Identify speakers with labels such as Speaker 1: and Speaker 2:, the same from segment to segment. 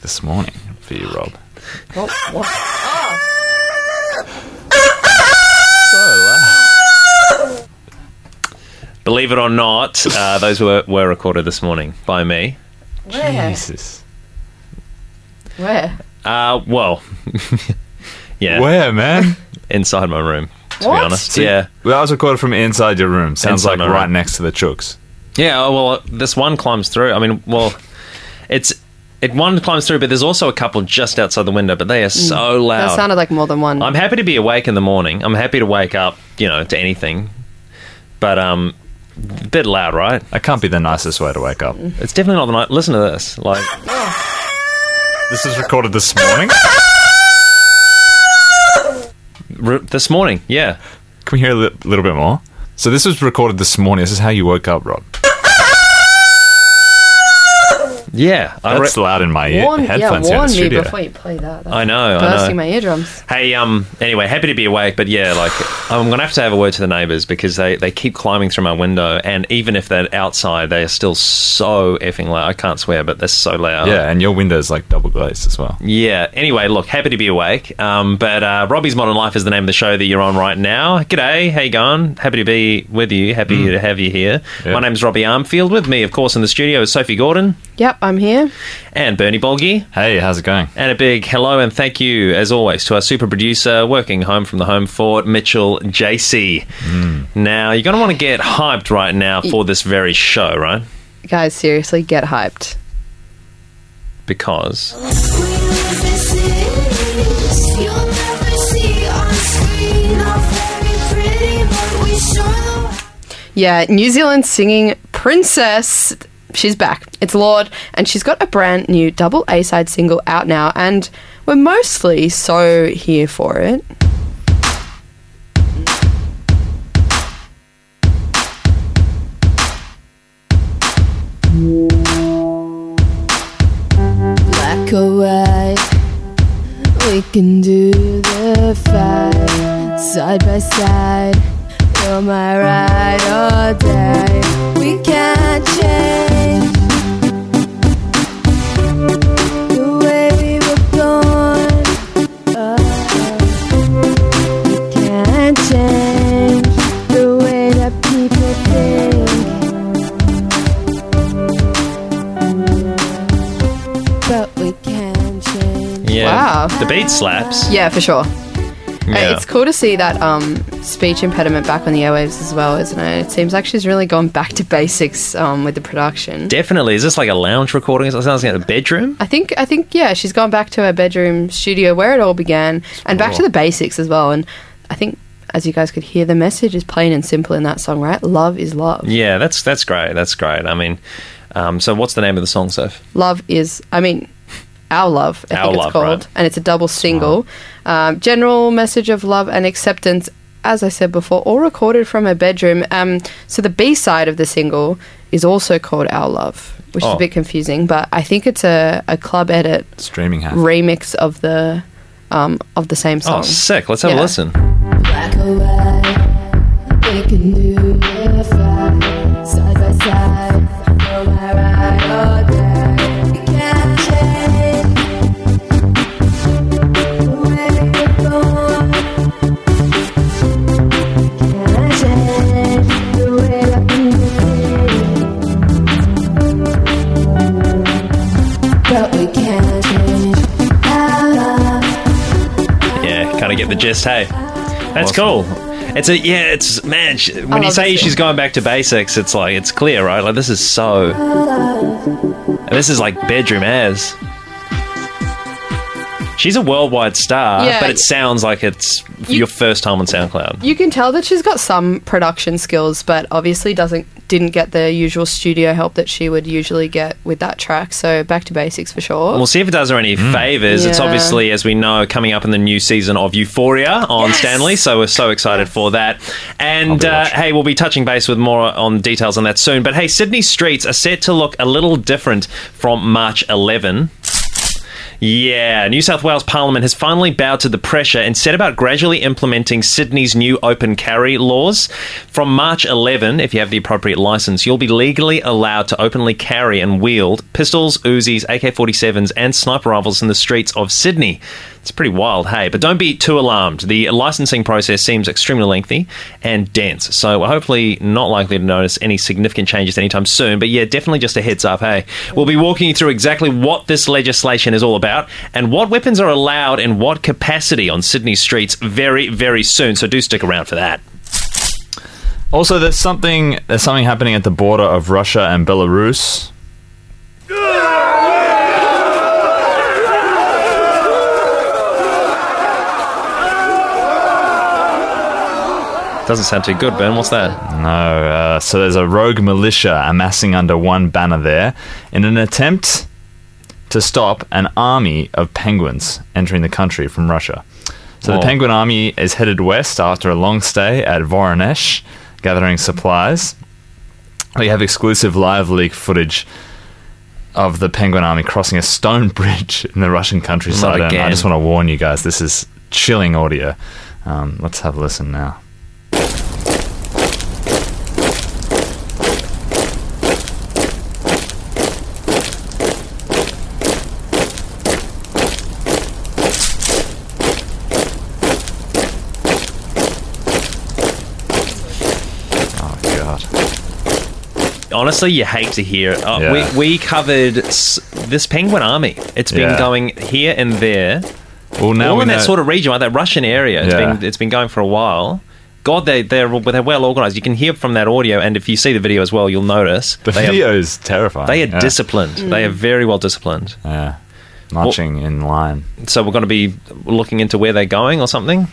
Speaker 1: like this morning for you, Rob.
Speaker 2: Oh, what?
Speaker 1: So loud.
Speaker 3: Believe it or not, uh, those were, were recorded this morning by me.
Speaker 2: Where?
Speaker 1: Jesus.
Speaker 2: Where?
Speaker 3: Uh, well, yeah,
Speaker 1: Where, man?
Speaker 3: inside my room. To
Speaker 2: What?
Speaker 3: be honest,
Speaker 1: So-
Speaker 3: yeah,
Speaker 1: Well, that was recorded from inside your room. Sounds
Speaker 3: Inside
Speaker 1: like right
Speaker 3: room.
Speaker 1: next to the chooks.
Speaker 3: yeah. oh, Well, this one climbs through. I mean, well, it's it one climbs through, but there's also a couple just outside the window. But they are so loud.
Speaker 2: That sounded like more than one.
Speaker 3: I'm happy to be awake in the morning. I'm happy to wake up, you know, to anything. But um, a bit loud, right?
Speaker 1: That can't be the nicest way to wake up.
Speaker 3: It's definitely not the night. Listen to this. Like,
Speaker 1: This was recorded this morning.
Speaker 3: r- this morning, yeah.
Speaker 1: Can we hear a li- little bit more? So this was recorded this morning. This is how you woke up, Rob.
Speaker 3: Yeah, I
Speaker 1: That's
Speaker 3: re-
Speaker 1: loud in my ear.
Speaker 2: warn, yeah,
Speaker 1: headphones here in
Speaker 2: warn
Speaker 1: the
Speaker 2: me
Speaker 1: studio.
Speaker 2: before you play that. That's
Speaker 3: I know, I
Speaker 2: bursting
Speaker 3: know.
Speaker 2: my eardrums.
Speaker 3: Hey, um, anyway, happy to be awake, but yeah, like, I'm gonna have to have a word to the neighbours because they, they keep climbing through my window, and even if they're outside, they are still so effing loud. I can't swear, but they're so loud.
Speaker 1: Yeah, and your window's like double glazed as well.
Speaker 3: Yeah. Anyway, look, happy to be awake. Um, but uh, Robbie's Modern Life is the name of the show that you're on right now. G'day, how you going? Happy to be with you. Happy to have you here.
Speaker 1: Yeah.
Speaker 3: My name's Robbie Armfield. With me, of course, in the studio is Sophie Gordon
Speaker 2: Yep, I'm here.
Speaker 3: and Bernie Bolgi.
Speaker 1: Hey, how's it going?
Speaker 3: And a big hello and thank you, as always, to our super producer working home from the home fort, Mitchell JC. Hmm. Now, you're going to want to get hyped right now for this very show, right?
Speaker 2: Guys, seriously, get hyped.
Speaker 3: Because
Speaker 2: Yeah, New Zealand singing princess. She's back. It's Lorde, and she's got a brand new double A side single out now, and we're mostly so here for it.
Speaker 4: black or white. We can do the fight side by side. You're my ride or die. We can't change the way we were born. Oh, we can't change the way that people think. But we can change.
Speaker 3: yeah,
Speaker 2: Wow.
Speaker 3: the beat slaps.
Speaker 2: Yeah, for sure.
Speaker 3: Yeah.
Speaker 2: It's cool to see that um, speech impediment back on the airwaves as well, isn't it? It seems like she's really gone back to basics um, with the production.
Speaker 3: Definitely. Is this like a lounge recording? It sounds like a bedroom.
Speaker 2: I think I think yeah, she's gone back to her bedroom studio where it all began, and back to the basics as well. And I think, as you guys could hear, the message is plain and simple in that song, right? Love is love.
Speaker 3: Yeah, that's that's great. That's great. I mean, um, so what's the name of the song, Soph?
Speaker 2: Love is, I mean, our love. I
Speaker 3: Our
Speaker 2: think
Speaker 3: Love,
Speaker 2: it's called,
Speaker 3: right.
Speaker 2: and it's a double single. Um, general message of love and acceptance. As I said before, all recorded from her bedroom. Um, so the B side of the single is also called Our Love, which is
Speaker 3: Oh.
Speaker 2: a bit confusing, but I think it's a, a club edit
Speaker 1: Streaming hack.
Speaker 2: remix of the um, of the same song.
Speaker 3: Oh, sick. Let's have
Speaker 2: Yeah.
Speaker 3: a listen.
Speaker 4: Black or white, we can do
Speaker 3: gist. Hey, that's cool. It's a yeah. It's man. sh- When you say she's going back to basics, it's like it's clear, right? Like this is so. This is like bedroom as. She's a worldwide star,
Speaker 2: Yeah.
Speaker 3: but it sounds like it's your first time on SoundCloud.
Speaker 2: You can tell that she's got some production skills, but obviously doesn't didn't get the usual studio help that she would usually get with that track. So back to basics for sure.
Speaker 3: We'll see if it does her any favors. It's
Speaker 2: Yeah.
Speaker 3: obviously, as we know, coming up in the new season of Euphoria on Stanley, so we're so excited for that. And uh, hey, we'll be touching base with more on details on that soon. But hey, Sydney streets are set to look a little different from March 11. Yeah, New South Wales Parliament has finally bowed to the pressure and set about gradually implementing Sydney's new open carry laws. From March 11, if you have the appropriate license, you'll be legally allowed to openly carry and wield pistols, Uzis, AK 47s, and sniper rifles in the streets of Sydney. It's pretty wild, hey? But don't be too alarmed. The licensing process seems extremely lengthy and dense, so we're hopefully not likely to notice any significant changes anytime soon. But yeah, definitely just a heads up, hey? We'll be walking you through exactly what this legislation is all about and what weapons are allowed in what capacity on Sydney streets very, very soon, so do stick around for that.
Speaker 1: Also, there's something there's something happening at the border of Russia and Belarus.
Speaker 3: Doesn't sound too good, Ben. What's that?
Speaker 1: No, uh, so there's a rogue militia amassing under one banner there in an attempt to stop an army of penguins entering the country from Russia. So
Speaker 3: Oh.
Speaker 1: the penguin army is headed west after a long stay at Voronezh, gathering supplies. We have exclusive LiveLeak footage of the penguin army crossing a stone bridge in the Russian countryside. And I just want to warn you guys, this is chilling audio. Um, let's have a listen now. Oh god.
Speaker 3: Honestly, you hate to hear it. Uh,
Speaker 1: Yeah.
Speaker 3: we, we covered s- this penguin army. It's been
Speaker 1: Yeah.
Speaker 3: going here and there.
Speaker 1: Well, now
Speaker 3: all
Speaker 1: we
Speaker 3: in that
Speaker 1: know-
Speaker 3: sort of region, like that Russian area. It's
Speaker 1: Yeah.
Speaker 3: been it's been going for a while. God, they they're they're well organized. You can hear from that audio, and if you see the video as well, you'll notice
Speaker 1: The
Speaker 3: they
Speaker 1: video
Speaker 3: Are,
Speaker 1: is terrifying.
Speaker 3: they are
Speaker 1: yeah.
Speaker 3: disciplined. They are very well disciplined.
Speaker 1: Yeah. Marching in line.
Speaker 3: So we're going to be looking into where they're going or something.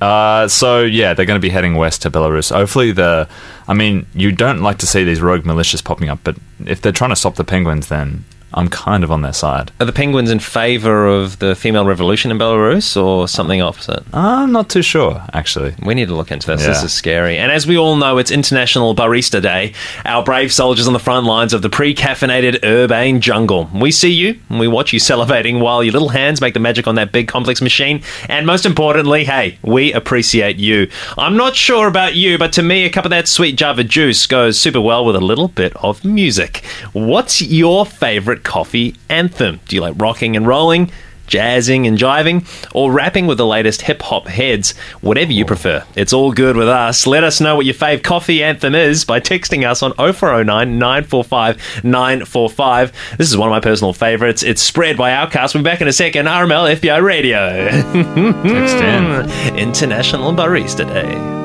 Speaker 1: Uh, so yeah, they're going to be heading west to Belarus. Hopefully, the. I mean, you don't like to see these rogue militias popping up, but if they're trying to stop the penguins, then I'm kind of on their side.
Speaker 3: Are the Penguins in favour of the female revolution in Belarus or something opposite?
Speaker 1: I'm not too sure, actually.
Speaker 3: We need to look into this. This is scary. And as we all know, it's International Barista Day. Our brave soldiers on the front lines of the pre caffeinated urbane jungle. We see you and we watch you salivating while your little hands make the magic on that big complex machine. And most importantly, hey, we appreciate you. I'm not sure about you, but to me, a cup of that sweet Java juice goes super well with a little bit of music. What's your favourite coffee anthem? Do you like rocking and rolling? jazzing and jiving, or rapping with the latest hip hop heads, whatever you prefer. It's all good with us. Let us know what your fave coffee anthem is by texting us on 0409 945 945. This is one of my personal favorites. It's spread by OutKast. We'll be back in a second. RML FBI Radio.
Speaker 1: Text in.
Speaker 3: International Barista Day.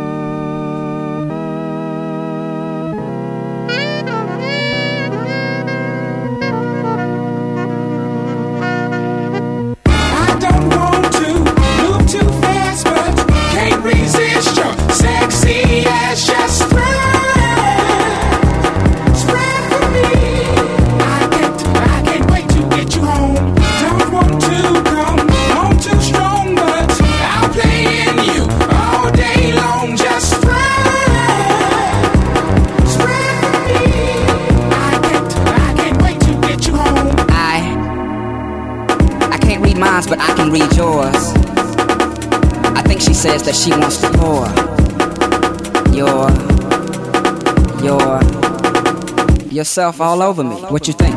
Speaker 5: She says that she wants to pour your your yourself all over me. What you think?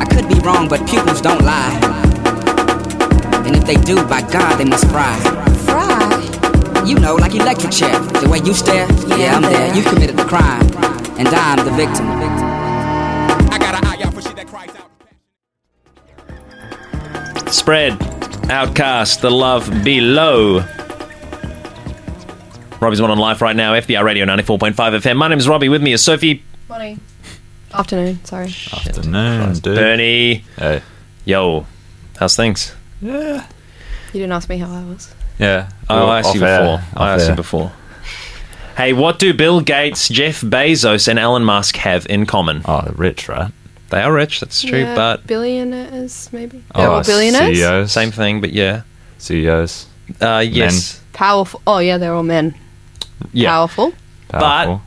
Speaker 5: I could be wrong, but pupils don't lie. And if they do, by God, they must fry.
Speaker 4: Fry.
Speaker 5: You know, like electric chair. The way you stare, yeah, I'm there. You committed the crime, and I'm the victim.
Speaker 6: I got an eye out for shit that cries out.
Speaker 3: Spread, OutKast, The Love Below. Robbie's one on life right now, FBI Radio 94.5 FM. My name is Robbie. With me is Sophie,
Speaker 2: Morning. Afternoon, sorry.
Speaker 1: Afternoon, dude.
Speaker 3: Bernie.
Speaker 1: Hey.
Speaker 3: Yo, how's things?
Speaker 1: Yeah.
Speaker 2: You didn't ask me how I was.
Speaker 1: Yeah.
Speaker 3: Oh, I asked you
Speaker 1: Off air.
Speaker 3: before. I asked you before. Hey, what do Bill Gates, Jeff Bezos, and Elon Musk have in common?
Speaker 1: Oh, they're rich, right?
Speaker 3: They are rich, that's true,
Speaker 2: Yeah,
Speaker 3: but
Speaker 2: billionaires, maybe.
Speaker 1: Oh,
Speaker 2: They're all billionaires.
Speaker 1: CEOs.
Speaker 3: same thing, but yeah.
Speaker 1: CEOs.
Speaker 3: Uh, yes.
Speaker 2: Powerful. Oh yeah, they're all men.
Speaker 3: Yeah.
Speaker 2: Powerful.
Speaker 1: Powerful.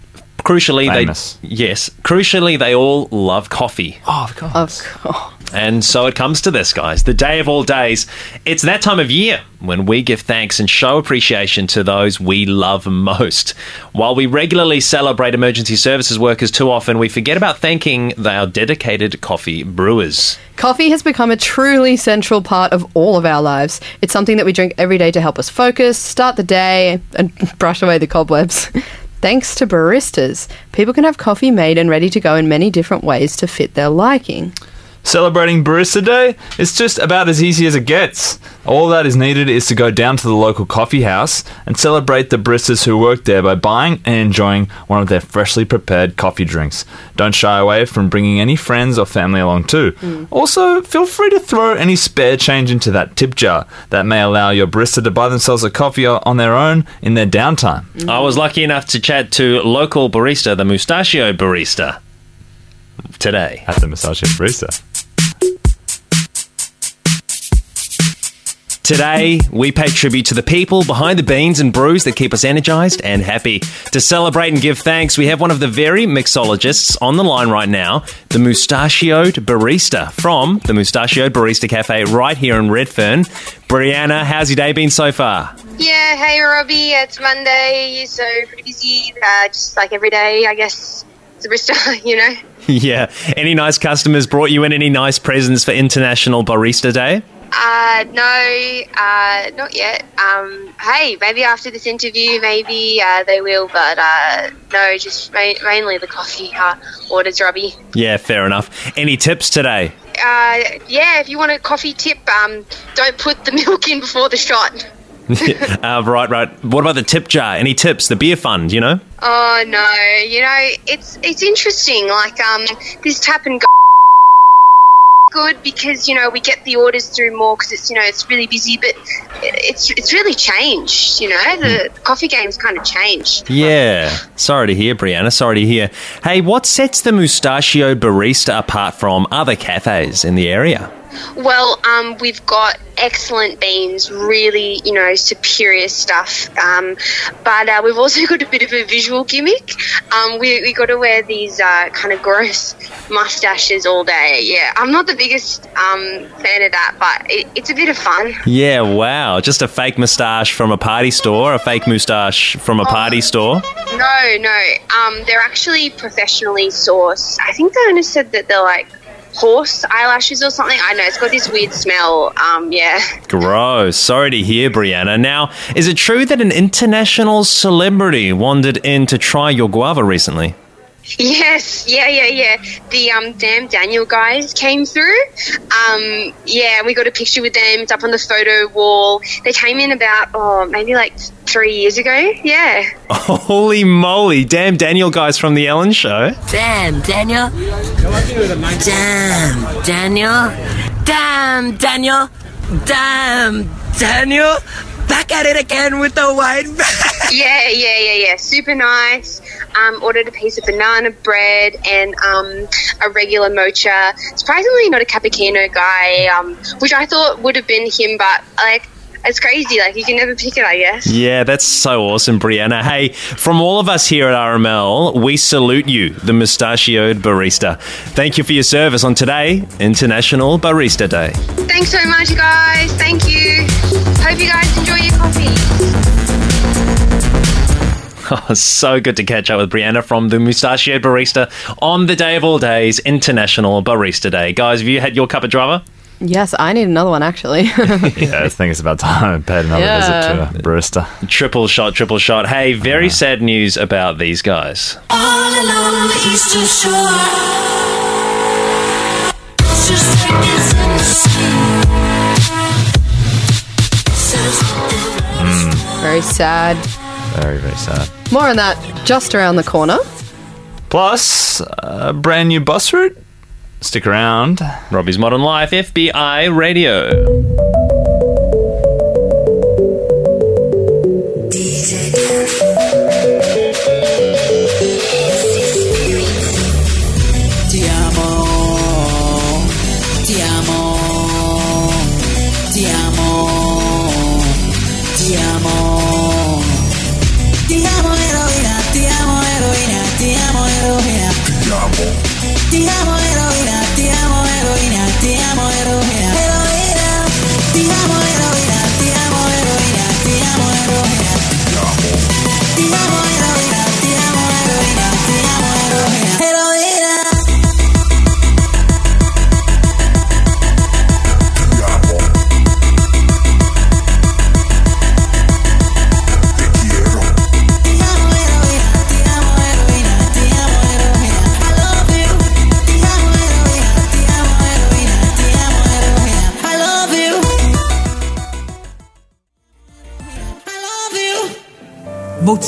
Speaker 3: But crucially,
Speaker 1: Famous.
Speaker 3: they yes, crucially they all love coffee.
Speaker 1: Oh, of course.
Speaker 2: Of course.
Speaker 3: And so it comes to this, guys. The day of all days. It's that time of year when we give thanks and show appreciation to those we love most. While we regularly celebrate emergency services workers too often, we forget about thanking our dedicated coffee brewers.
Speaker 2: Coffee has become a truly central part of all of our lives. It's something that we drink every day to help us focus, start the day, and brush away the cobwebs. Thanks to baristas, people can have coffee made and ready to go in many different ways to fit their liking.
Speaker 1: Celebrating Barista Day is just about as easy as it gets. All that is needed is to go down to the local coffee house and celebrate the baristas who work there by buying and enjoying one of their freshly prepared coffee drinks. Don't shy away from bringing any friends or family along too. Mm. Also, feel free to throw any spare change into that tip jar. That may allow your barista to buy themselves a coffee on their own in their downtime. Mm-hmm.
Speaker 3: I was lucky enough to chat to local barista, the Mustachio Barista, today.
Speaker 1: At the Mustachio Barista.
Speaker 3: Today, we pay tribute to the people behind the beans and brews that keep us energized and happy. To celebrate and give thanks, we have one of the very mixologists on the line right now, the Mustachioed Barista from the Mustachioed Barista Cafe right here in Redfern. Brianna, how's your day been so far?
Speaker 7: Yeah, hey Robbie, it's Monday, so pretty busy, uh, just like every day, I guess. It's a barista, you know.
Speaker 3: yeah. Any nice customers brought you in any nice presents for International Barista Day?
Speaker 7: Uh, no, uh, not yet. Um, hey, maybe after this interview, maybe uh, they will, but uh, no, just ma- mainly the coffee uh, orders, Robbie.
Speaker 3: Yeah, fair enough. Any tips today?
Speaker 7: Uh, yeah, if you want a coffee tip, um, don't put the milk in before the shot.
Speaker 3: uh, right, right. What about the tip jar? Any tips? The beer fund, you know?
Speaker 7: Oh no, you know it's it's interesting. Like um, this tap and go good because you know we get the orders through more because it's you know it's really busy, but it's it's really changed. You know the coffee game's kind of changed.
Speaker 3: Yeah. Sorry to hear, Brianna. Sorry to hear. Hey, what sets the Mustachio Barista apart from other cafes in the area?
Speaker 7: Well, um, we've got excellent beans, really, you know, superior stuff. Um, but uh, we've also got a bit of a visual gimmick. Um, we we got to wear these uh, kind of gross mustaches all day. Yeah, I'm not the biggest um, fan of that, but it, it's a bit of fun.
Speaker 3: Yeah, wow. Just a fake moustache from a party store, a fake moustache from a party store.
Speaker 7: No, no, um, they're actually professionally sourced. I think the owner said that they're like horse eyelashes or something. I know it's got this weird smell. Um, yeah.
Speaker 3: Gross. Sorry to hear, Brianna. Now, is it true that an international celebrity wandered in to try your guava recently?
Speaker 7: Yes, yeah, yeah, yeah. The um, damn Daniel guys came through. Um, yeah, we got a picture with them. It's up on the photo wall. They came in about oh maybe like three years ago. Yeah.
Speaker 3: Holy moly. Damn Daniel guys from the Ellen Show.
Speaker 8: Damn, Daniel. Damn, Daniel. Damn, Daniel. Damn, Daniel. Back at it again with the white bag.
Speaker 7: Yeah, yeah, yeah, yeah. Super nice. Um, ordered a piece of banana bread and um, a regular mocha. Surprisingly, not a cappuccino guy, um, which I thought would have been him, but like it's crazy. Like you can never pick it, I guess.
Speaker 3: Yeah, that's so awesome, Brianna. Hey, from all of us here at RML, we salute you, the mustachioed barista. Thank you for your service on today, International Barista Day.
Speaker 7: Thanks so much, guys.
Speaker 3: Oh, so good to catch up with Brianna from the Mustachioed Barista on the day of all days, International Barista Day. Guys, have you had your cup of drama?
Speaker 2: Yes, I need another one actually.
Speaker 1: Yeah, I think it's about time I paid another
Speaker 2: Yeah.
Speaker 1: visit to a barista.
Speaker 3: Triple shot, triple shot. Hey, very sad news about these guys.
Speaker 9: All along the eastern shore. Just like in the sea.
Speaker 2: Very sad.
Speaker 1: Very, very sad.
Speaker 2: More on that just around the corner.
Speaker 1: Plus, a brand new bus route. Stick around.
Speaker 3: Robbie's Modern Life, FBI Radio.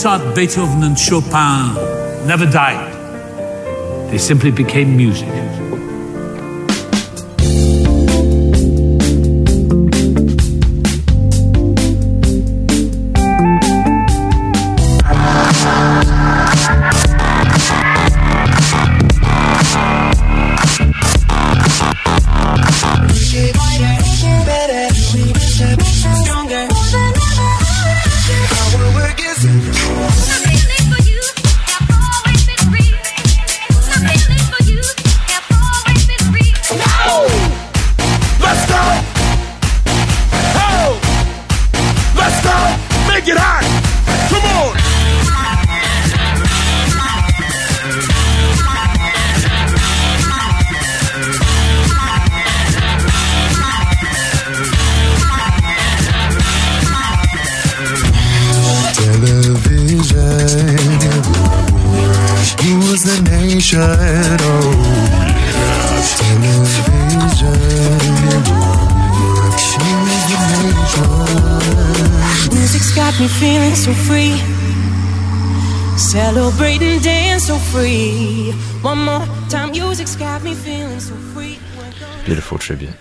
Speaker 10: Mozart, Beethoven, and Chopin never died. They simply became music.
Speaker 11: Me feeling so free. Celebrating, dance so free. One more time, music's got me feeling so free.
Speaker 1: Beautiful tribute.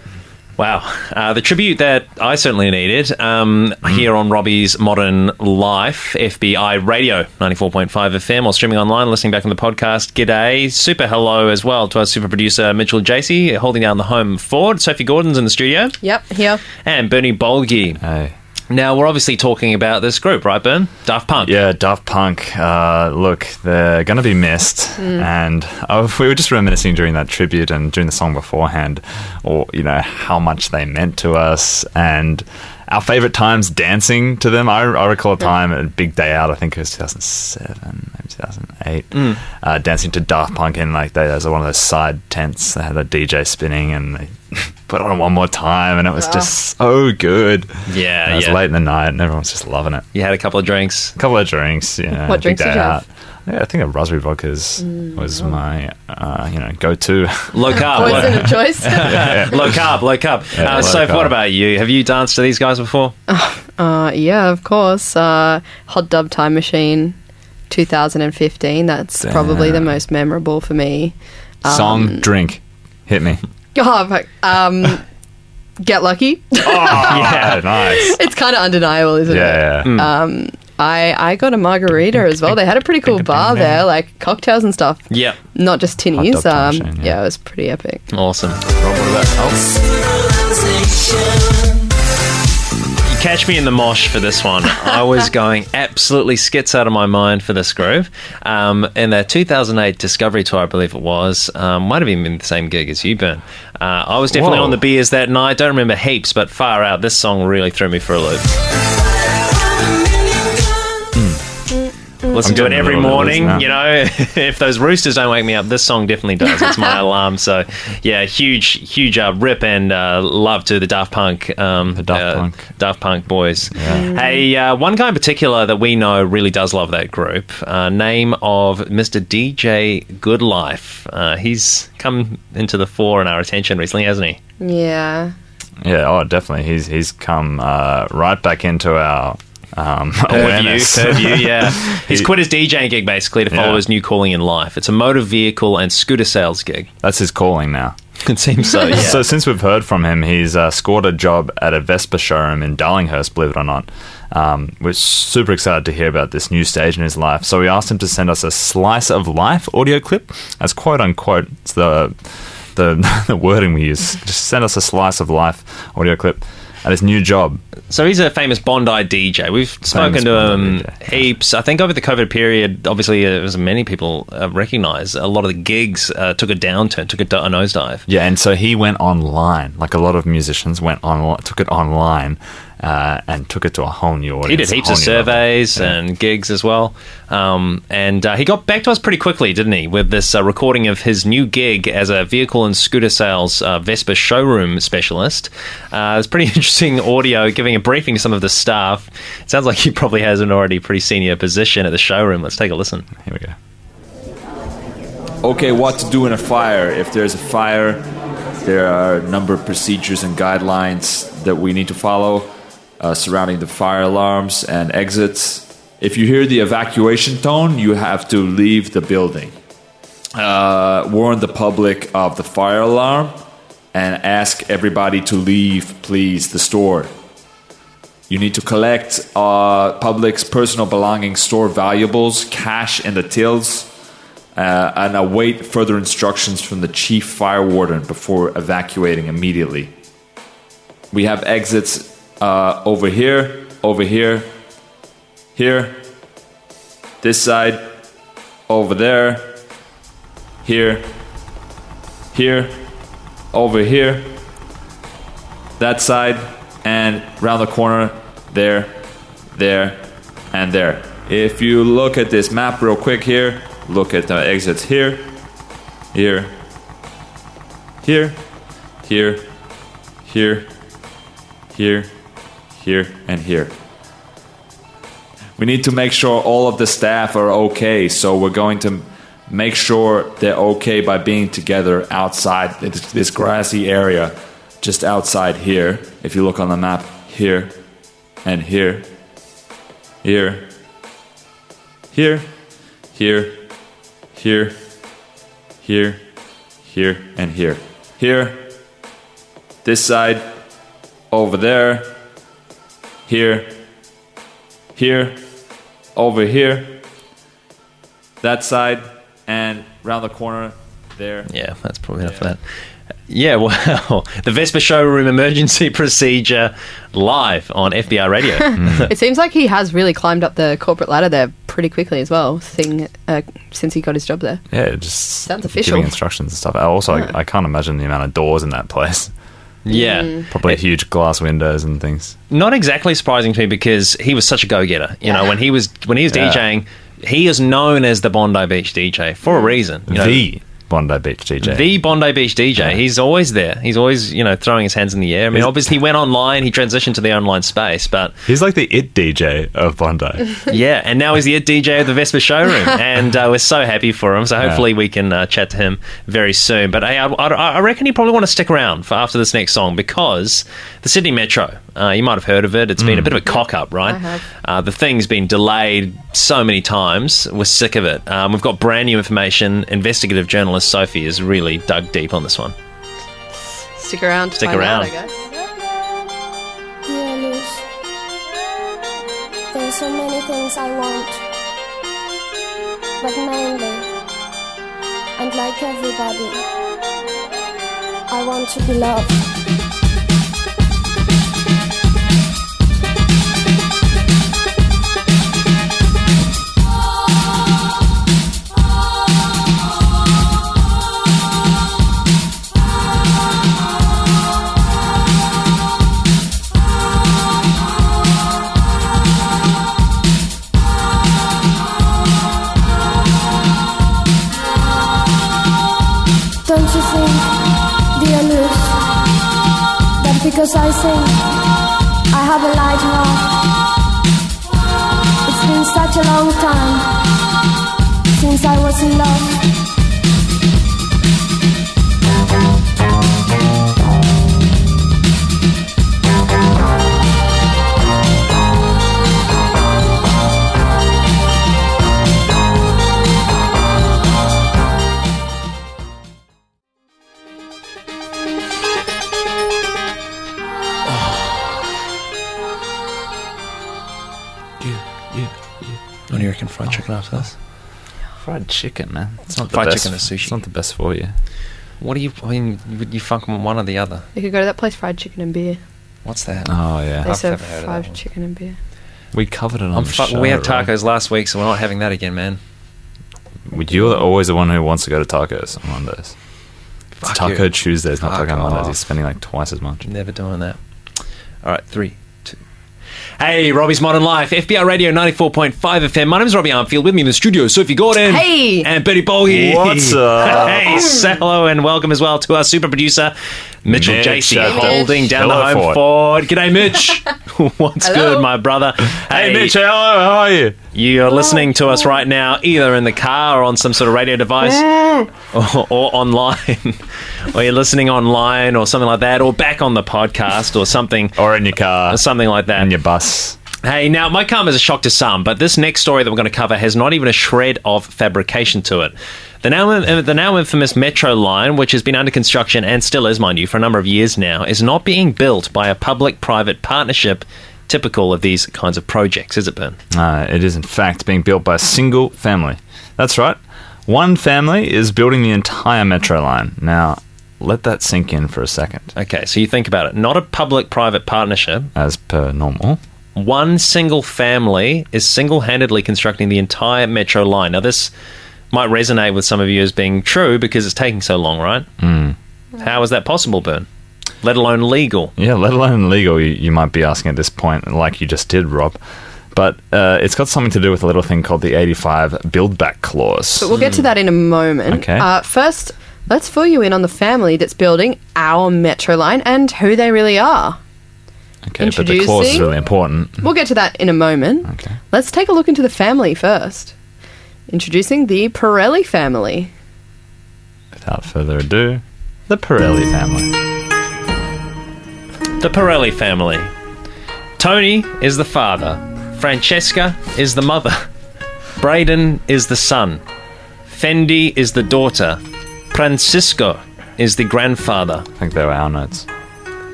Speaker 3: Wow. Uh, the tribute that I certainly needed um, here on Robbie's Modern Life, FBI Radio 94.5 FM, or streaming online, listening back on the podcast. G'day. Super hello as well to our super producer, Mitchell Jacey, holding down the home Ford. Sophie Gordon's in the studio.
Speaker 2: Yep, here.
Speaker 3: And Bernie Bolgi.
Speaker 1: Hey.
Speaker 3: Now, we're obviously talking about this group, right, Bern? Daft Punk.
Speaker 1: Yeah, Daft Punk. Uh, look, they're going to be missed.
Speaker 3: Mm.
Speaker 1: And uh, we were just reminiscing during that tribute and during the song beforehand, or, you know, how much they meant to us and our favorite times dancing to them. I, I recall a time at a big day out, I think it was 2007, maybe 2008,
Speaker 3: Mm.
Speaker 1: uh, dancing to Daft Punk in like they, was one of those side tents. They had a DJ spinning and they put on one more time and it was
Speaker 3: Wow.
Speaker 1: just so good.
Speaker 3: Yeah,
Speaker 1: And it was
Speaker 3: yeah.
Speaker 1: late in the night and everyone's just loving it.
Speaker 3: You had a couple of drinks.
Speaker 1: A couple of drinks, yeah.
Speaker 2: What drinks did
Speaker 1: day
Speaker 2: you
Speaker 1: out.
Speaker 2: Have?
Speaker 1: Yeah, I think a raspberry vodka's was my, uh, you know, go-to.
Speaker 3: Low carb.
Speaker 2: Poison of choice.
Speaker 1: Yeah.
Speaker 3: low carb, low carb.
Speaker 1: Yeah,
Speaker 3: uh,
Speaker 1: low
Speaker 3: Soph,
Speaker 1: carb.
Speaker 3: what about you? Have you danced to these guys before?
Speaker 2: Uh, yeah, of course. Uh, Hot Dub Time Machine, 2015. That's probably the most memorable for me. Um,
Speaker 1: Song, drink, hit me.
Speaker 2: Oh, um, Get Lucky.
Speaker 1: Oh, yeah, nice.
Speaker 2: it's kind of undeniable, isn't
Speaker 1: Yeah,
Speaker 2: it?
Speaker 1: yeah. Mm.
Speaker 2: Um, I I got a margarita as well. They had a pretty cool bar there, like cocktails and stuff.
Speaker 3: Yeah,
Speaker 2: Not just tinnies.
Speaker 3: Hot Dub Time
Speaker 2: Um,
Speaker 3: Machine,
Speaker 2: yeah. it was pretty epic.
Speaker 3: Awesome. You catch me in the mosh for this one. I was going absolutely skits out of my mind for this groove. Um, in their 2008 Discovery Tour, I believe it was, um, might have even been the same gig as you, Ben. Uh, I was definitely
Speaker 1: Whoa.
Speaker 3: on the beers that night. Don't remember heaps, but far out. This song really threw me for a loop. Listen
Speaker 1: I'm
Speaker 3: to it every morning.
Speaker 1: now.
Speaker 3: You know, if those roosters don't wake me up, this song definitely does. It's my alarm. So, yeah, huge, huge uh, rip and uh, love to the Daft Punk, um, the
Speaker 1: Daft Punk.
Speaker 3: Daft Punk boys. Hey, uh, one guy in particular that we know really does love that group. Uh, name of Mr. DJ Goodlife. Uh, he's come into the fore in our attention recently, hasn't he?
Speaker 2: Yeah.
Speaker 1: Yeah, oh, definitely. He's he's come uh, right back into our um,
Speaker 3: Purview,
Speaker 1: awareness.
Speaker 3: purview, yeah. He's quit his DJing gig basically to follow
Speaker 1: Yeah.
Speaker 3: his new calling in life. It's a motor vehicle and scooter sales gig.
Speaker 1: That's his calling now.
Speaker 3: It seems so, yeah.
Speaker 1: So since we've heard from him, he's uh, scored a job at a Vespa showroom in Darlinghurst. Believe it or not, um, we're super excited to hear about this new stage in his life. So we asked him to send us a slice of life audio clip, as quote unquote. It's the the, the wording we use. Just send us a slice of life audio clip.
Speaker 12: At his new job.
Speaker 3: So he's a famous Bondi DJ. We've spoken to
Speaker 12: Bondi
Speaker 3: him heaps. I think over the COVID period, obviously, uh, as many people uh, recognise, a lot of the gigs uh, took a downturn, took a, a nosedive.
Speaker 12: Yeah, and so he went online. Like a lot of musicians went on, took it online, uh, and took it to a whole new audience.
Speaker 3: He did heaps of
Speaker 12: new level.
Speaker 3: surveys
Speaker 12: Yeah.
Speaker 3: and gigs as well. Um, and uh, he got back to us pretty quickly, didn't he, with this uh, recording of his new gig as a vehicle and scooter sales uh, Vespa showroom specialist. Uh, it's pretty interesting audio, giving a briefing to some of the staff. It sounds like he probably has an already pretty senior position at the showroom. Let's take a listen.
Speaker 12: Here we go.
Speaker 1: okay, what to do in a fire. If there's a fire, there are a number of procedures and guidelines that we need to follow uh, surrounding the fire alarms and exits. If you hear the evacuation tone, you have to leave the building. Uh, warn the public of the fire alarm and ask everybody to leave, please, the store. You need to collect uh, public's personal belongings, store valuables, cash in the tills, uh, and await further instructions from the chief fire warden before evacuating immediately. We have exits uh, over here, over here, here, this side, over there, here, here, over here, that side, and round the corner, there, there, and there. If you look at this map real quick here, look at the exits here, here, here, here, here, here, here, and here. We need to make sure all of the staff are okay, so we're going to make sure they're okay by being together outside this, grassy area, just outside here. If you look on the map, here, and here, here, here, here, here, here, here, and here. Here, this side, over there, here, here, over here, that side, and round the corner there.
Speaker 3: Yeah, that's probably enough for that. Yeah, well, the Vespa showroom emergency procedure live on FBI radio.
Speaker 2: it seems like he has really climbed up the corporate ladder there pretty quickly as well, seeing, uh, since he got his job there.
Speaker 12: Yeah, just
Speaker 2: Sounds official.
Speaker 12: giving instructions and stuff. Also,
Speaker 2: Yeah.
Speaker 12: I, I can't imagine the amount of doors in that place.
Speaker 3: Yeah.
Speaker 2: Mm.
Speaker 12: Probably huge glass windows and things.
Speaker 3: Not exactly surprising to me because he was such a go-getter. You know, when he was when he was
Speaker 12: Yeah.
Speaker 3: DJing, he is known as the Bondi Beach DJ for a reason. You know,
Speaker 12: the Bondi Beach DJ.
Speaker 3: The Bondi Beach DJ. He's always there. He's always, you know, throwing his hands in the air. I mean,
Speaker 12: He's-
Speaker 3: obviously, he went online. He transitioned to the online space, but
Speaker 12: He's like the it DJ of Bondi.
Speaker 3: yeah, and now he's the it DJ of the Vespa showroom, and uh, we're so happy for him. So
Speaker 12: Yeah.
Speaker 3: hopefully we can uh, chat to him very soon. But hey, I, I, I reckon you probably want to stick around for after this next song because the Sydney Metro. Uh, you might have heard of it. It's been a bit of a cock up, right?
Speaker 2: I have.
Speaker 3: Uh, the thing's been delayed so many times. We're sick of it. Um, we've got brand new information. Investigative journalist Sophie has really dug deep on this one.
Speaker 2: Stick around.
Speaker 3: Stick
Speaker 2: find
Speaker 3: around.
Speaker 2: Out, I guess.
Speaker 13: There's so many things I want, but mainly, and like everybody, I want to be loved. Think, dear Luz, that because I sing, I have a light heart? It's been such a long time since I was in love.
Speaker 3: Reckon, fried chicken after this?
Speaker 12: Fried chicken, man. It's not the
Speaker 3: Fried
Speaker 12: best.
Speaker 3: chicken is sushi.
Speaker 12: It's not the best for you.
Speaker 3: What do you? I mean, would you fuck on one or the other?
Speaker 2: You could go to that place, fried chicken and beer.
Speaker 3: What's that?
Speaker 1: Oh yeah,
Speaker 2: They
Speaker 3: I've
Speaker 2: serve
Speaker 3: never heard of that
Speaker 2: fried
Speaker 3: one.
Speaker 2: chicken and beer.
Speaker 1: we covered it on
Speaker 3: I'm
Speaker 1: the
Speaker 3: fu-
Speaker 1: show.
Speaker 3: we had
Speaker 1: right?
Speaker 3: tacos last week, so we're not having that again, man.
Speaker 1: Would You're always the one who wants to go to tacos on Mondays. It's
Speaker 3: Fuck
Speaker 1: Taco
Speaker 3: you.
Speaker 1: Tuesdays, not
Speaker 3: Fuck
Speaker 1: Taco Mondays.
Speaker 3: off.
Speaker 1: He's spending like twice as much.
Speaker 3: Never doing that. All right, three, two. Hey, Robbie's Modern Life, FBI Radio 94.5 FM. My name's Robbie Armfield. With me in the studio, Sophie Gordon.
Speaker 2: Hey!
Speaker 3: And Betty Bogie.
Speaker 1: What's up?
Speaker 3: Hey, say hello and welcome as well to our super producer, Mitchell
Speaker 1: Mitch,
Speaker 3: JC,
Speaker 1: hey, Mitch.
Speaker 3: holding down
Speaker 1: Hello,
Speaker 3: the home
Speaker 1: Ford.
Speaker 3: fort. G'day, Mitch. What's
Speaker 2: Hello.
Speaker 3: good, my brother?
Speaker 1: Hey, Mitch, hello, how are you?
Speaker 3: You're listening to us right now, either in the car or on some sort of radio device, or, or online, or you're listening online or something like that, or back on the podcast or something,
Speaker 1: Or in your car,
Speaker 3: or something like that.
Speaker 1: in your bus.
Speaker 3: Hey, now my come as a shock to some, but this next story that we're going to cover has not even a shred of fabrication to it. The now, the now infamous Metro line, which has been under construction and still is, mind you, for a number of years now, is not being built by a public-private partnership, typical of these kinds of projects, is it, Ben?
Speaker 1: Uh, it is, in fact, being built by a single family. That's right. One family is building the entire metro line. Now, let that sink in for a second.
Speaker 3: Okay, so you think about it. Not a public-private partnership.
Speaker 1: As per normal.
Speaker 3: One single family is single-handedly constructing the entire metro line. Now, this might resonate with some of you as being true because it's taking so long, right?
Speaker 1: Mm.
Speaker 3: How is that possible, Bern? Let alone legal.
Speaker 1: Yeah, let alone legal, you, you might be asking at this point, like you just did, Rob. But uh, it's got something to do with a little thing called the 85 Build Back Clause.
Speaker 2: But we'll get to that in a moment.
Speaker 1: Okay.
Speaker 2: Uh, first, let's fill you in on the family that's building our metro line and who they really are.
Speaker 1: okay, but the clause is really important.
Speaker 2: We'll get to that in a moment.
Speaker 1: Okay.
Speaker 2: Let's take a look into the family first. Introducing the Pirelli family.
Speaker 1: Without further ado, the Pirelli family.
Speaker 3: The Pirelli family. Tony is the father. Francesca is the mother. Braden is the son. Fendi is the daughter. Francisco is the grandfather.
Speaker 1: I think they were our notes.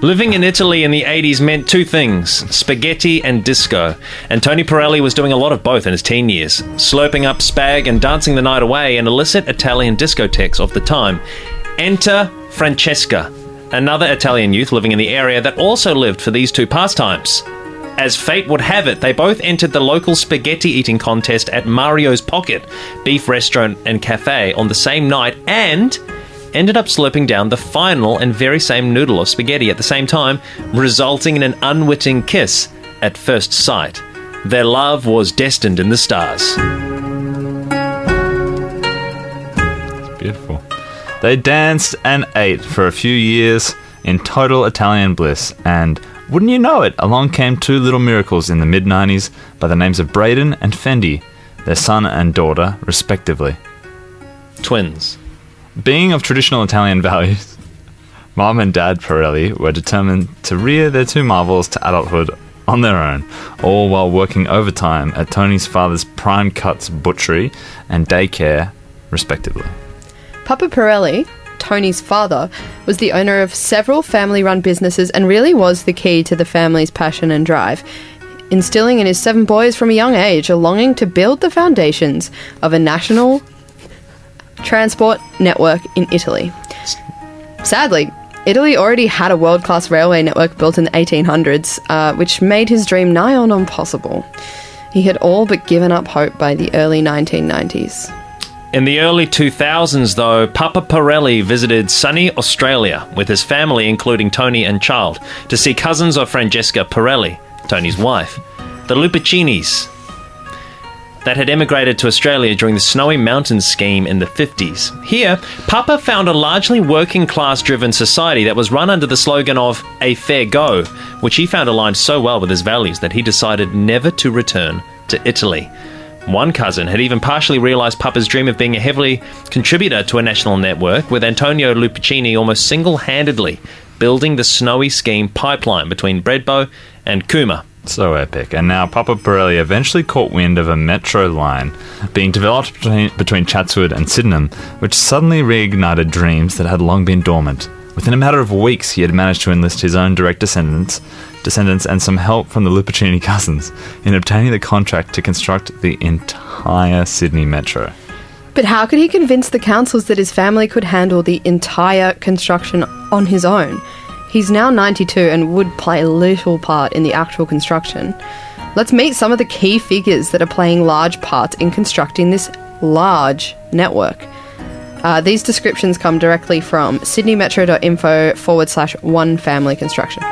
Speaker 3: Living in Italy in the 80s meant two things spaghetti and disco. And Tony Pirelli was doing a lot of both in his teen years, slurping up spag and dancing the night away in illicit Italian discotheques of the time. Enter Francesca, another Italian youth living in the area that also lived for these two pastimes. As fate would have it, they both entered the local spaghetti eating contest at Mario's Pocket, beef restaurant and cafe, on the same night and ended up slurping down the final and very same noodle of spaghetti at the same time, resulting in an unwitting kiss at first sight. Their love was destined in the stars.
Speaker 1: Beautiful. They danced and ate for a few years in total Italian bliss, and wouldn't you know it, along came two little miracles in the mid 90s by the names of Braden and Fendi, their son and daughter, respectively.
Speaker 3: Twins.
Speaker 1: Being of traditional Italian values, Mom and Dad Pirelli were determined to rear their two marvels to adulthood on their own, all while working overtime at Tony's father's Prime Cuts Butchery and Daycare, respectively.
Speaker 2: Papa Pirelli, Tony's father, was the owner of several family run businesses and really was the key to the family's passion and drive, instilling in his seven boys from a young age a longing to build the foundations of a national transport network in Italy. Sadly, Italy already had a world class railway network built in the 1800s, uh, which made his dream nigh on impossible. He had all but given up hope by the early 1990s.
Speaker 3: In the early 2000s, though, Papa Pirelli visited sunny Australia with his family, including Tony and child, to see cousins of Francesca Pirelli, Tony's wife, the Lupicinis, that had emigrated to Australia during the Snowy Mountains scheme in the 50s. Here, Papa found a largely working class driven society that was run under the slogan of a fair go, which he found aligned so well with his values that he decided never to return to Italy. One cousin had even partially realised Papa's dream of being a heavily contributor to a national network, with Antonio Lupicini almost single handedly building the snowy scheme pipeline between Bredbo and Cooma.
Speaker 1: So epic. And now Papa Pirelli eventually caught wind of a metro line being developed between, between Chatswood and Sydenham, which suddenly reignited dreams that had long been dormant. Within a matter of weeks, he had managed to enlist his own direct descendants, descendants and some help from the Lupicini cousins in obtaining the contract to construct the entire Sydney metro.
Speaker 2: But how could he convince the councils that his family could handle the entire construction on his own? He's now 92 and would play a little part in the actual construction. Let's meet some of the key figures that are playing large parts in constructing this large network. Uh, these descriptions come directly from sydneymetro.info forward slash one family construction.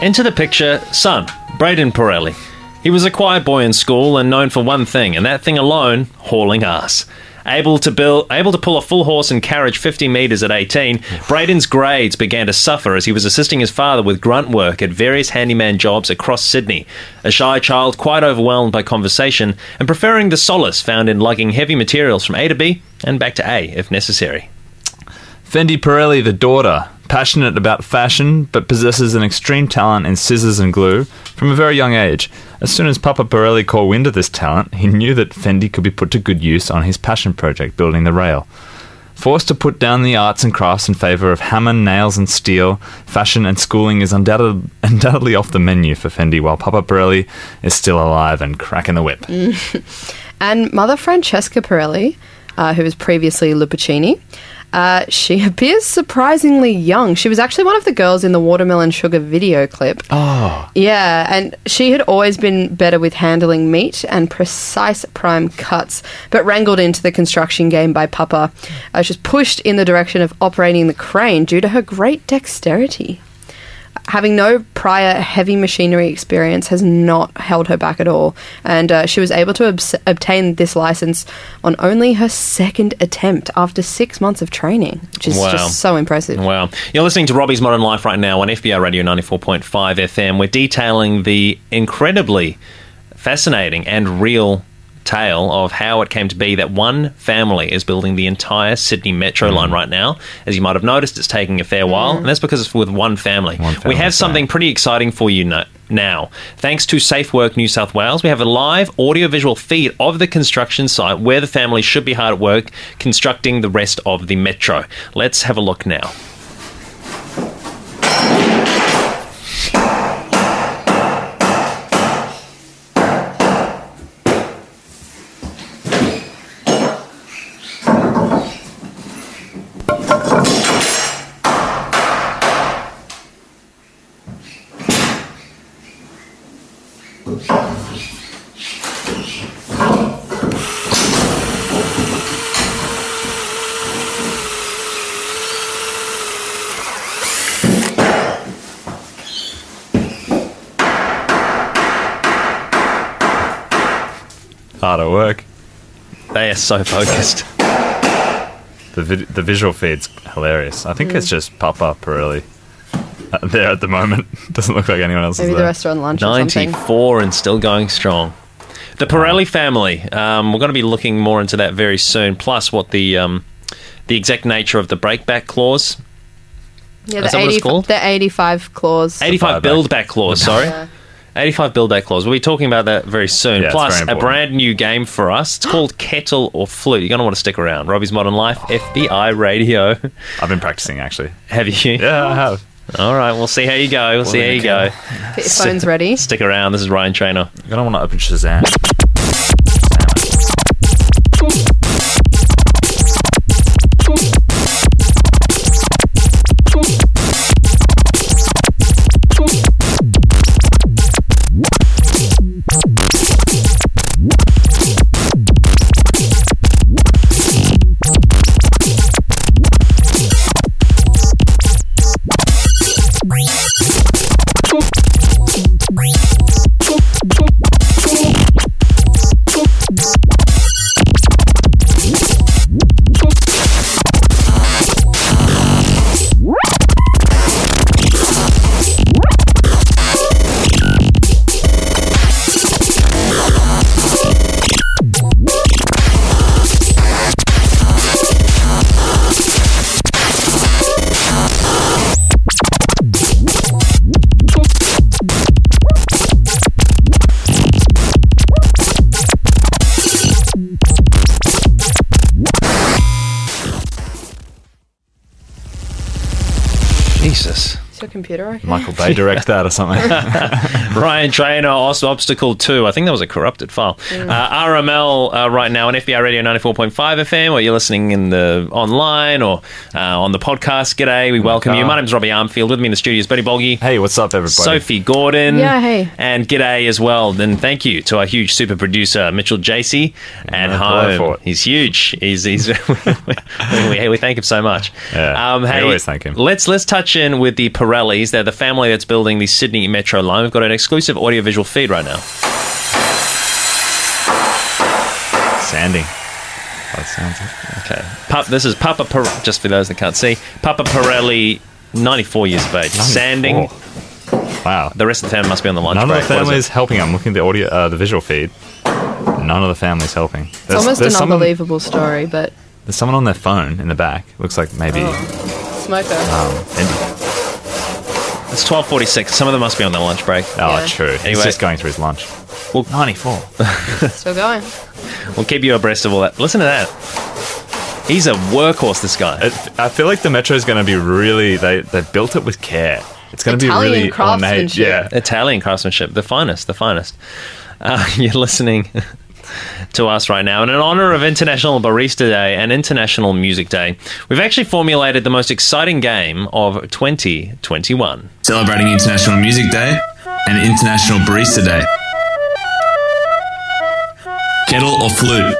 Speaker 3: Enter the picture, son, Braden Pirelli. He was a quiet boy in school and known for one thing, and that thing alone, hauling ass. Able to build, able to pull a full horse and carriage 50 metres at 18, Braden's grades began to suffer as he was assisting his father with grunt work at various handyman jobs across Sydney. A shy child, quite overwhelmed by conversation and preferring the solace found in lugging heavy materials from A to B and back to A if necessary.
Speaker 1: Fendi Pirelli, the daughter, passionate about fashion but possesses an extreme talent in scissors and glue from a very young age. As soon as Papa Pirelli caught wind of this talent, he knew that Fendi could be put to good use on his passion project, building the rail. Forced to put down the arts and crafts in favour of hammer, nails, and steel, fashion and schooling is undoubted, undoubtedly off the menu for Fendi, while Papa Pirelli is still alive and cracking the whip.
Speaker 2: And Mother Francesca Pirelli, uh, who was previously Lupacini, uh, she appears surprisingly young. She was actually one of the girls in the Watermelon Sugar video clip.
Speaker 1: Oh.
Speaker 2: Yeah, and she had always been better with handling meat and precise prime cuts, but wrangled into the construction game by Papa. Uh, she was pushed in the direction of operating the crane due to her great dexterity. Having no prior heavy machinery experience has not held her back at all, and uh, she was able to obs- obtain this license on only her second attempt after six months of training, which is
Speaker 3: Wow.
Speaker 2: just so impressive.
Speaker 3: Wow. You're listening to Robbie's Modern Life right now on FBI Radio 94.5 FM. We're detailing the incredibly fascinating and real tale of how it came to be that one family is building the entire Sydney Metro mm. line right now. As you might have noticed, it's taking a fair while, mm. and that's because it's with one family. we
Speaker 1: family,
Speaker 3: have something pretty exciting for you now. Thanks to Safe Work New South Wales, we have a live audiovisual feed of the construction site where the family should be hard at work constructing the rest of the metro. Let's have a look now.
Speaker 1: Hard at work.
Speaker 3: They are so focused.
Speaker 1: The, vid- the visual feed's hilarious. I think it's just Papa Pirelli uh, there at the moment. Doesn't look like anyone else
Speaker 2: Maybe
Speaker 1: is
Speaker 2: the
Speaker 1: there.
Speaker 2: rest are on lunch or
Speaker 3: 94 and still going strong. The Pirelli family. Um, we're going to be looking more into that very soon. Plus, what the um, the exact nature of the breakback clause.
Speaker 2: Yeah,
Speaker 3: Is
Speaker 2: the,
Speaker 3: that what it's
Speaker 2: 80,
Speaker 3: called?
Speaker 2: the 85 clause.
Speaker 3: 85 build back clause, sorry.
Speaker 2: Yeah.
Speaker 3: 85 build back clause. We'll be talking about that very soon.
Speaker 1: Yeah,
Speaker 3: Plus,
Speaker 1: very
Speaker 3: a brand new game for us. It's called Kettle or Flute. You're going to want to stick around. Robbie's Modern Life, FBI Radio.
Speaker 1: I've been practicing actually.
Speaker 3: Have you?
Speaker 1: Yeah, I have.
Speaker 3: All right, we'll see how you go. We'll see how you go.
Speaker 2: Get your phones ready.
Speaker 3: Stick around. This is Ryan Trainer.
Speaker 1: You're gonna want to open Shazam.
Speaker 2: Computer. Okay.
Speaker 1: Michael Bay direct that or something.
Speaker 3: Ryan Trainer, Os- Obstacle 2. I think that was a corrupted file.
Speaker 2: Mm.
Speaker 3: Uh, RML uh, right now on FBI Radio 94.5 FM, or you're listening in the online or uh, on the podcast. G'day, we welcome you.
Speaker 1: car.
Speaker 3: My name's Robbie Armfield. With me in the studio is Betty Bolgy.
Speaker 1: hey, what's up, everybody?
Speaker 3: Sophie Gordon.
Speaker 2: Yeah, hey.
Speaker 3: And g'day as well. And thank you to our huge super producer, Mitchell Jacey, at
Speaker 1: No hello for
Speaker 3: home.
Speaker 1: it.
Speaker 3: He's huge. He's, he's we, we, we thank him so much.
Speaker 1: Yeah,
Speaker 3: um,
Speaker 1: we
Speaker 3: hey,
Speaker 1: always thank him.
Speaker 3: Let's let's touch in with the Pirellis. They're the family that's building the Sydney Metro line. We've got an exclusive audiovisual feed right now.
Speaker 1: Sanding. That sounds
Speaker 3: Okay. Pap, this is Papa Pirelli, just for those that can't see. Papa Pirelli, 94 years of age. Sanding.
Speaker 1: Wow.
Speaker 3: The rest of the family must be on the lunch
Speaker 1: None
Speaker 3: break.
Speaker 1: of the family is helping. I'm looking at the audio, uh, the visual feed. None of the family's helping.
Speaker 2: It's almost an
Speaker 1: someone,
Speaker 2: unbelievable story, but
Speaker 1: There's someone on their phone in the back. Looks like maybe
Speaker 2: Oh. smoker.
Speaker 1: um, Indy.
Speaker 3: It's 12.46. Some of them must be on their lunch break.
Speaker 1: Oh,
Speaker 2: Yeah.
Speaker 1: true. He's
Speaker 3: Anyway.
Speaker 1: just going through his lunch.
Speaker 3: Well,
Speaker 1: 94.
Speaker 2: Still going.
Speaker 3: We'll keep you abreast of all that. Listen to that. He's a workhorse, this guy.
Speaker 1: It, I feel like the metro is going to be really. They they built it with care. It's going to be
Speaker 2: Italian
Speaker 1: really ornate.
Speaker 2: craftsmanship.
Speaker 1: Yeah.
Speaker 3: Italian craftsmanship, the finest, the finest. Uh, you're listening to us right now. And in honor of International Barista Day and International Music Day, we've actually formulated the most exciting game of 2021.
Speaker 14: Celebrating International Music Day and International Barista Day. Kettle or flute?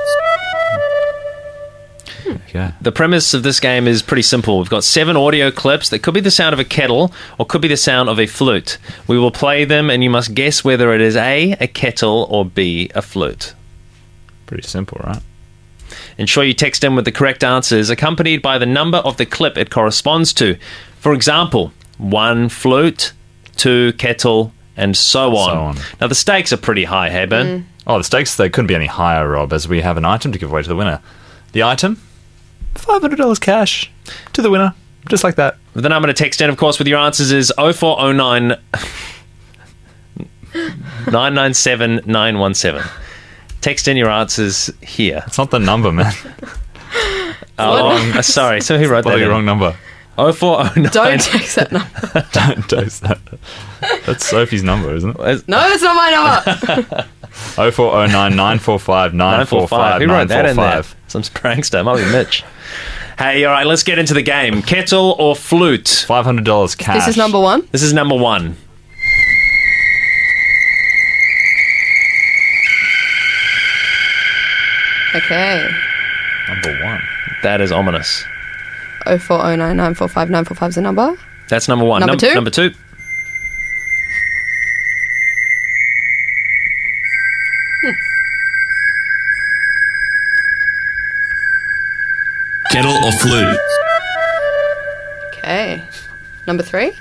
Speaker 1: Yeah.
Speaker 3: The premise of this game is pretty simple. We've got seven audio clips that could be the sound of a kettle or could be the sound of a flute. We will play them and you must guess whether it is A, a kettle, or B, a flute.
Speaker 1: Pretty simple, right?
Speaker 3: Ensure you text in with the correct answers, accompanied by the number of the clip it corresponds to. For example, one flute, two kettle, and so on.
Speaker 1: So on.
Speaker 3: Now, the stakes are pretty high, hey, Ben? Mm.
Speaker 1: Oh, the stakes they couldn't be any higher, Rob, as we have an item to give away to the winner. The item, five hundred dollars cash to the winner, just like that.
Speaker 3: The number to text in, of course, with your answers is 0409 997 917. Text in your answers here.
Speaker 1: It's not the number, man.
Speaker 3: Oh, uh, sorry. So who wrote that?
Speaker 1: Bloody
Speaker 3: in?
Speaker 1: wrong number.
Speaker 3: 0409.
Speaker 2: Don't text that number.
Speaker 1: Don't text that. That's Sophie's number, isn't it?
Speaker 2: No, it's not my number.
Speaker 1: Oh four oh nine nine four five nine four
Speaker 3: 945.
Speaker 1: five
Speaker 3: Who wrote that in there? Some prankster. Might be Mitch. Hey, all right, let's get into the game. Kettle or flute?
Speaker 1: Five hundred dollars cash.
Speaker 2: this is number one.
Speaker 3: This is number one.
Speaker 2: Okay.
Speaker 1: number one.
Speaker 3: That is ominous.
Speaker 2: Oh four oh nine nine four five nine four five is the number.
Speaker 3: That's number one.
Speaker 2: Number
Speaker 3: Num-
Speaker 2: two?
Speaker 3: Number two.
Speaker 14: Kettle or flute?
Speaker 2: Okay. Number three.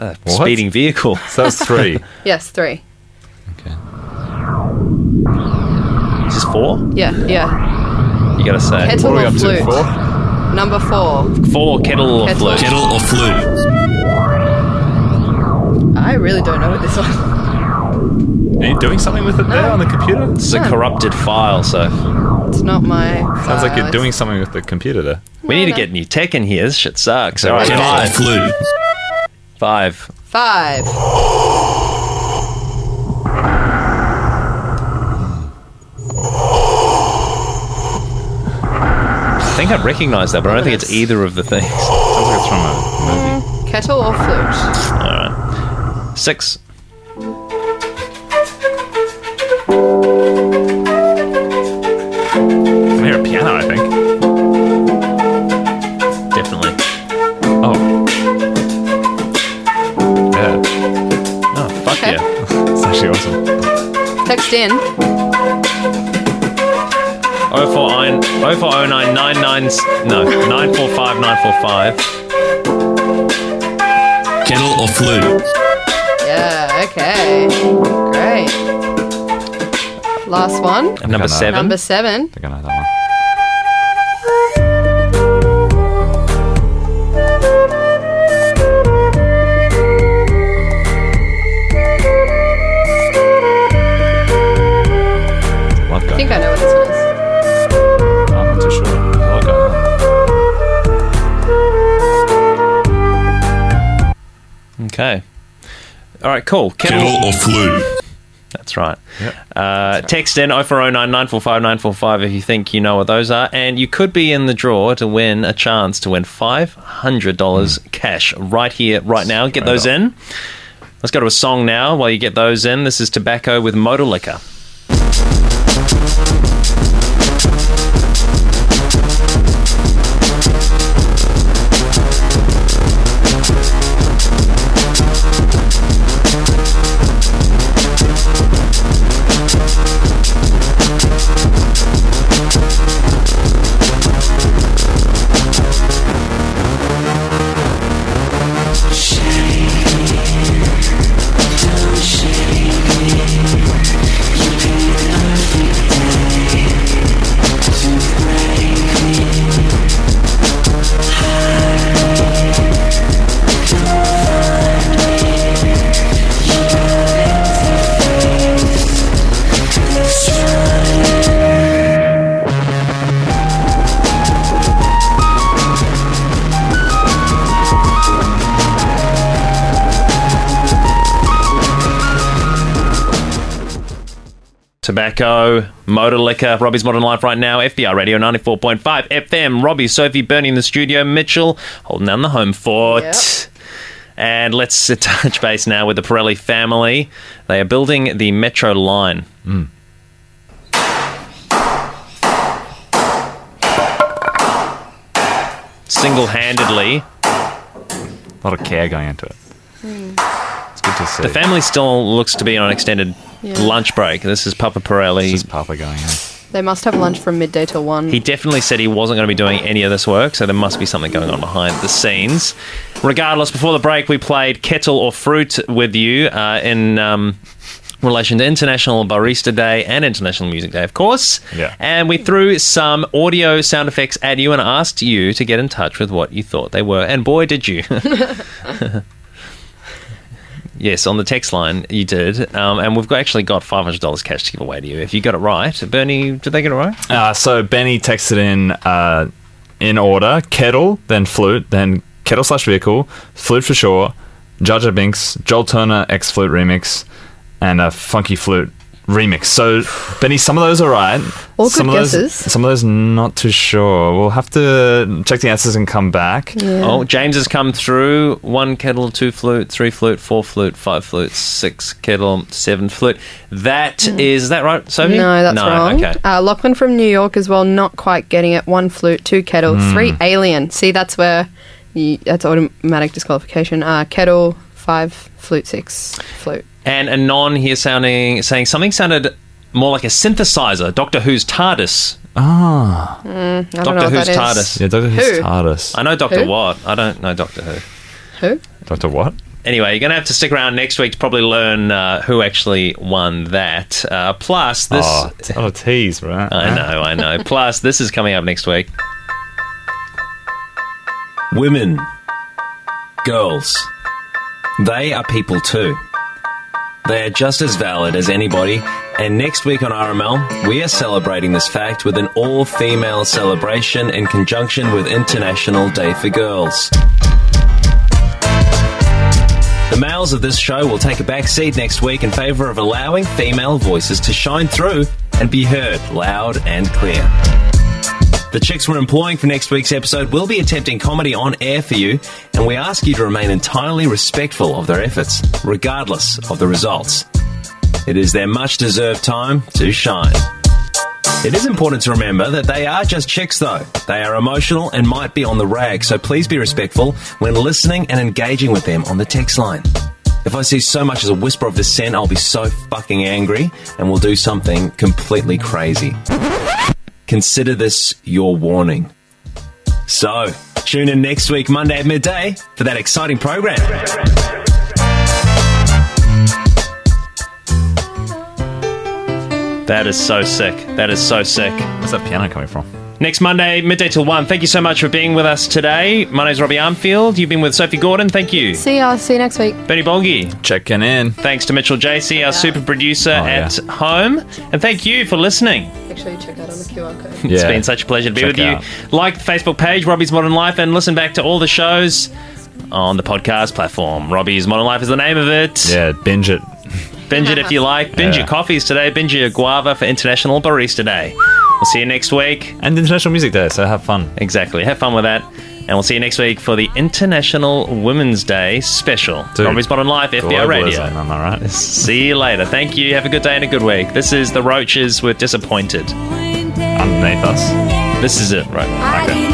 Speaker 3: It's a
Speaker 1: What?
Speaker 3: speeding vehicle.
Speaker 1: So that's three.
Speaker 2: Yes, three.
Speaker 3: Is this four?
Speaker 2: Yeah, yeah.
Speaker 3: You gotta say.
Speaker 2: Kettle
Speaker 1: what are we
Speaker 2: or
Speaker 1: up
Speaker 2: flute?
Speaker 1: to? Four.
Speaker 2: Number four.
Speaker 3: Four, kettle or
Speaker 2: Kettle.
Speaker 3: flute?
Speaker 14: Kettle or flute?
Speaker 2: I really don't know what this one.
Speaker 1: Are you doing something with it there on the computer?
Speaker 3: This is a corrupted file, so
Speaker 2: It's not my.
Speaker 1: Sounds like you're doing something with the computer there.
Speaker 3: we need to get new tech in here. This shit sucks. All right,
Speaker 14: Kettle or
Speaker 3: five.
Speaker 14: flute?
Speaker 3: Five.
Speaker 2: Five.
Speaker 3: I think I recognise that, but I don't think it's either of the things.
Speaker 1: Sounds like it's from a movie. Mm-hmm.
Speaker 2: Kettle or flute?
Speaker 3: All right. Six.
Speaker 1: I can hear a piano, I think.
Speaker 2: Text in.
Speaker 3: 0409 0409 99 no 945 945
Speaker 14: Kettle or flute?
Speaker 2: Yeah, okay. Great. Last one.
Speaker 3: number
Speaker 1: Okay, no.
Speaker 3: seven
Speaker 2: Number seven.
Speaker 1: I think I know what
Speaker 2: this is. I'm not too sure. Okay.
Speaker 1: All
Speaker 3: right, cool.
Speaker 15: Kettle, Kettle or flu.
Speaker 3: That's right. Yep. Uh, That's right. Text in 0409945945 if you think you know what those are. And you could be in the draw to win a chance to win $500 mm. cash right here, right now. Straight get those up. in. Let's go to a song now while you get those in. This is Tobacco with Motor Liquor. Motor Liquor, Robbie's Modern Life right now, FBI Radio 94.5 FM. Robbie, Sophie, Bernie in the studio, Mitchell holding down the home fort. And let's touch base now with the Pirelli family. They are building the Metro line. Hmm. Single handedly.
Speaker 1: A lot of care going into it. Hmm. It's good to see.
Speaker 3: The family still looks to be on an extended
Speaker 2: Yeah.
Speaker 3: lunch break. This is Papa Pirelli.
Speaker 1: This is Papa going in.
Speaker 2: They must have lunch from midday till one.
Speaker 3: He definitely said he wasn't going to be doing any of this work, so there must be something going on behind the scenes. Regardless, before the break, we played Kettle or Flute with you uh, in um, relation to International Barista Day and International Music Day, of course.
Speaker 1: Yeah.
Speaker 3: And we threw some audio sound effects at you and asked you to get in touch with what you thought they were. And boy, did you. Yes, on the text line you did, um, and we've got, actually got five hundred dollars cash to give away to you if you got it right. Bernie, did they get it right?
Speaker 1: Uh, so Benny texted in uh, in order kettle, then flute, then kettle slash vehicle, flute for sure, Jar Jar Binks, Joel Turner X Flute remix, and a funky flute remix. So Benny, some of those are right.
Speaker 2: All
Speaker 1: some
Speaker 2: good
Speaker 1: of those,
Speaker 2: guesses.
Speaker 1: Some of those not too sure. We'll have to check the answers and come back.
Speaker 3: Oh, James has come through. One kettle, two flute, three flute, four flute, five flute, six kettle, seven flute. That is that right, Sophie?
Speaker 2: No, that's
Speaker 3: no,
Speaker 2: wrong.
Speaker 3: Okay.
Speaker 2: Uh, Lachlan from New York as well, not quite getting it. One flute, two kettle,
Speaker 3: Hmm.
Speaker 2: three alien. See, that's where you, that's automatic disqualification. Uh, kettle, five, flute, six, flute.
Speaker 3: And Anon here sounding saying something sounded more like a synthesizer. Doctor Who's TARDIS.
Speaker 1: Ah.
Speaker 2: Mm, I don't know
Speaker 3: Doctor
Speaker 2: what
Speaker 3: Who's
Speaker 2: that is.
Speaker 3: TARDIS.
Speaker 1: Yeah, Doctor Who's
Speaker 2: Who?
Speaker 1: TARDIS.
Speaker 3: I know Doctor
Speaker 2: Who?
Speaker 3: What. I don't know Doctor Who.
Speaker 2: Who?
Speaker 1: Doctor what?
Speaker 3: Anyway, you're going to have to stick around next week to probably learn uh, who actually won that. Uh, plus, this.
Speaker 1: Oh, t- oh, tease, right?
Speaker 3: I know, I know. Plus, this is coming up next week.
Speaker 16: Women, girls, they are people too. They are just as valid as anybody, and next week on RML, we are celebrating this fact with an all female celebration in conjunction with International Day for Girls. The males of this show will take a back seat next week in favour of allowing female voices to shine through and be heard loud and clear. The chicks we're employing for next week's episode will be attempting comedy on air for you, and we ask you to remain entirely respectful of their efforts, regardless of the results. It is their much deserved time to shine. It is important to remember that they are just chicks, though. They are emotional and might be on the rag, so please be respectful when listening and engaging with them on the text line. If I see so much as a whisper of dissent, I'll be so fucking angry and will do something completely crazy. Consider this your warning. So, tune in next week, Monday at midday, for that exciting program.
Speaker 3: That is so sick. That is so sick.
Speaker 1: Where's that piano coming from?
Speaker 3: Next Monday, midday till 1. Thank you so much for being with us today. My name's Robbie Armfield. You've been with Sophie Gordon. Thank you.
Speaker 2: See ya. See you next week.
Speaker 3: Bernie Bolgi.
Speaker 1: Checking in.
Speaker 3: Thanks to Mitchell JC, our super producer
Speaker 1: Oh,
Speaker 3: at home. And thank you for listening.
Speaker 2: Make sure you check out on the QR code.
Speaker 3: It's been such a pleasure to be
Speaker 1: Check
Speaker 3: with you.
Speaker 1: out.
Speaker 3: Like the Facebook page, Robbie's Modern Life, and listen back to all the shows on the podcast platform. Robbie's Modern Life is the name of it.
Speaker 1: Yeah, binge it.
Speaker 3: Binge it if you like. Binge
Speaker 1: Yeah.
Speaker 3: your coffees today. Binge your guava for International Barista Day. We'll see you next week.
Speaker 1: And International Music Day, so have fun.
Speaker 3: Exactly. Have fun with that. And we'll see you next week for the International Women's Day special.
Speaker 1: Dude,
Speaker 3: Robbie's Modern Life, FBI Radio.
Speaker 1: Globalism, am I right?
Speaker 3: See you later. Thank you. Have a good day and a good week. This is the Roaches with Disappointed.
Speaker 1: Underneath us.
Speaker 3: This is it, right?
Speaker 13: I did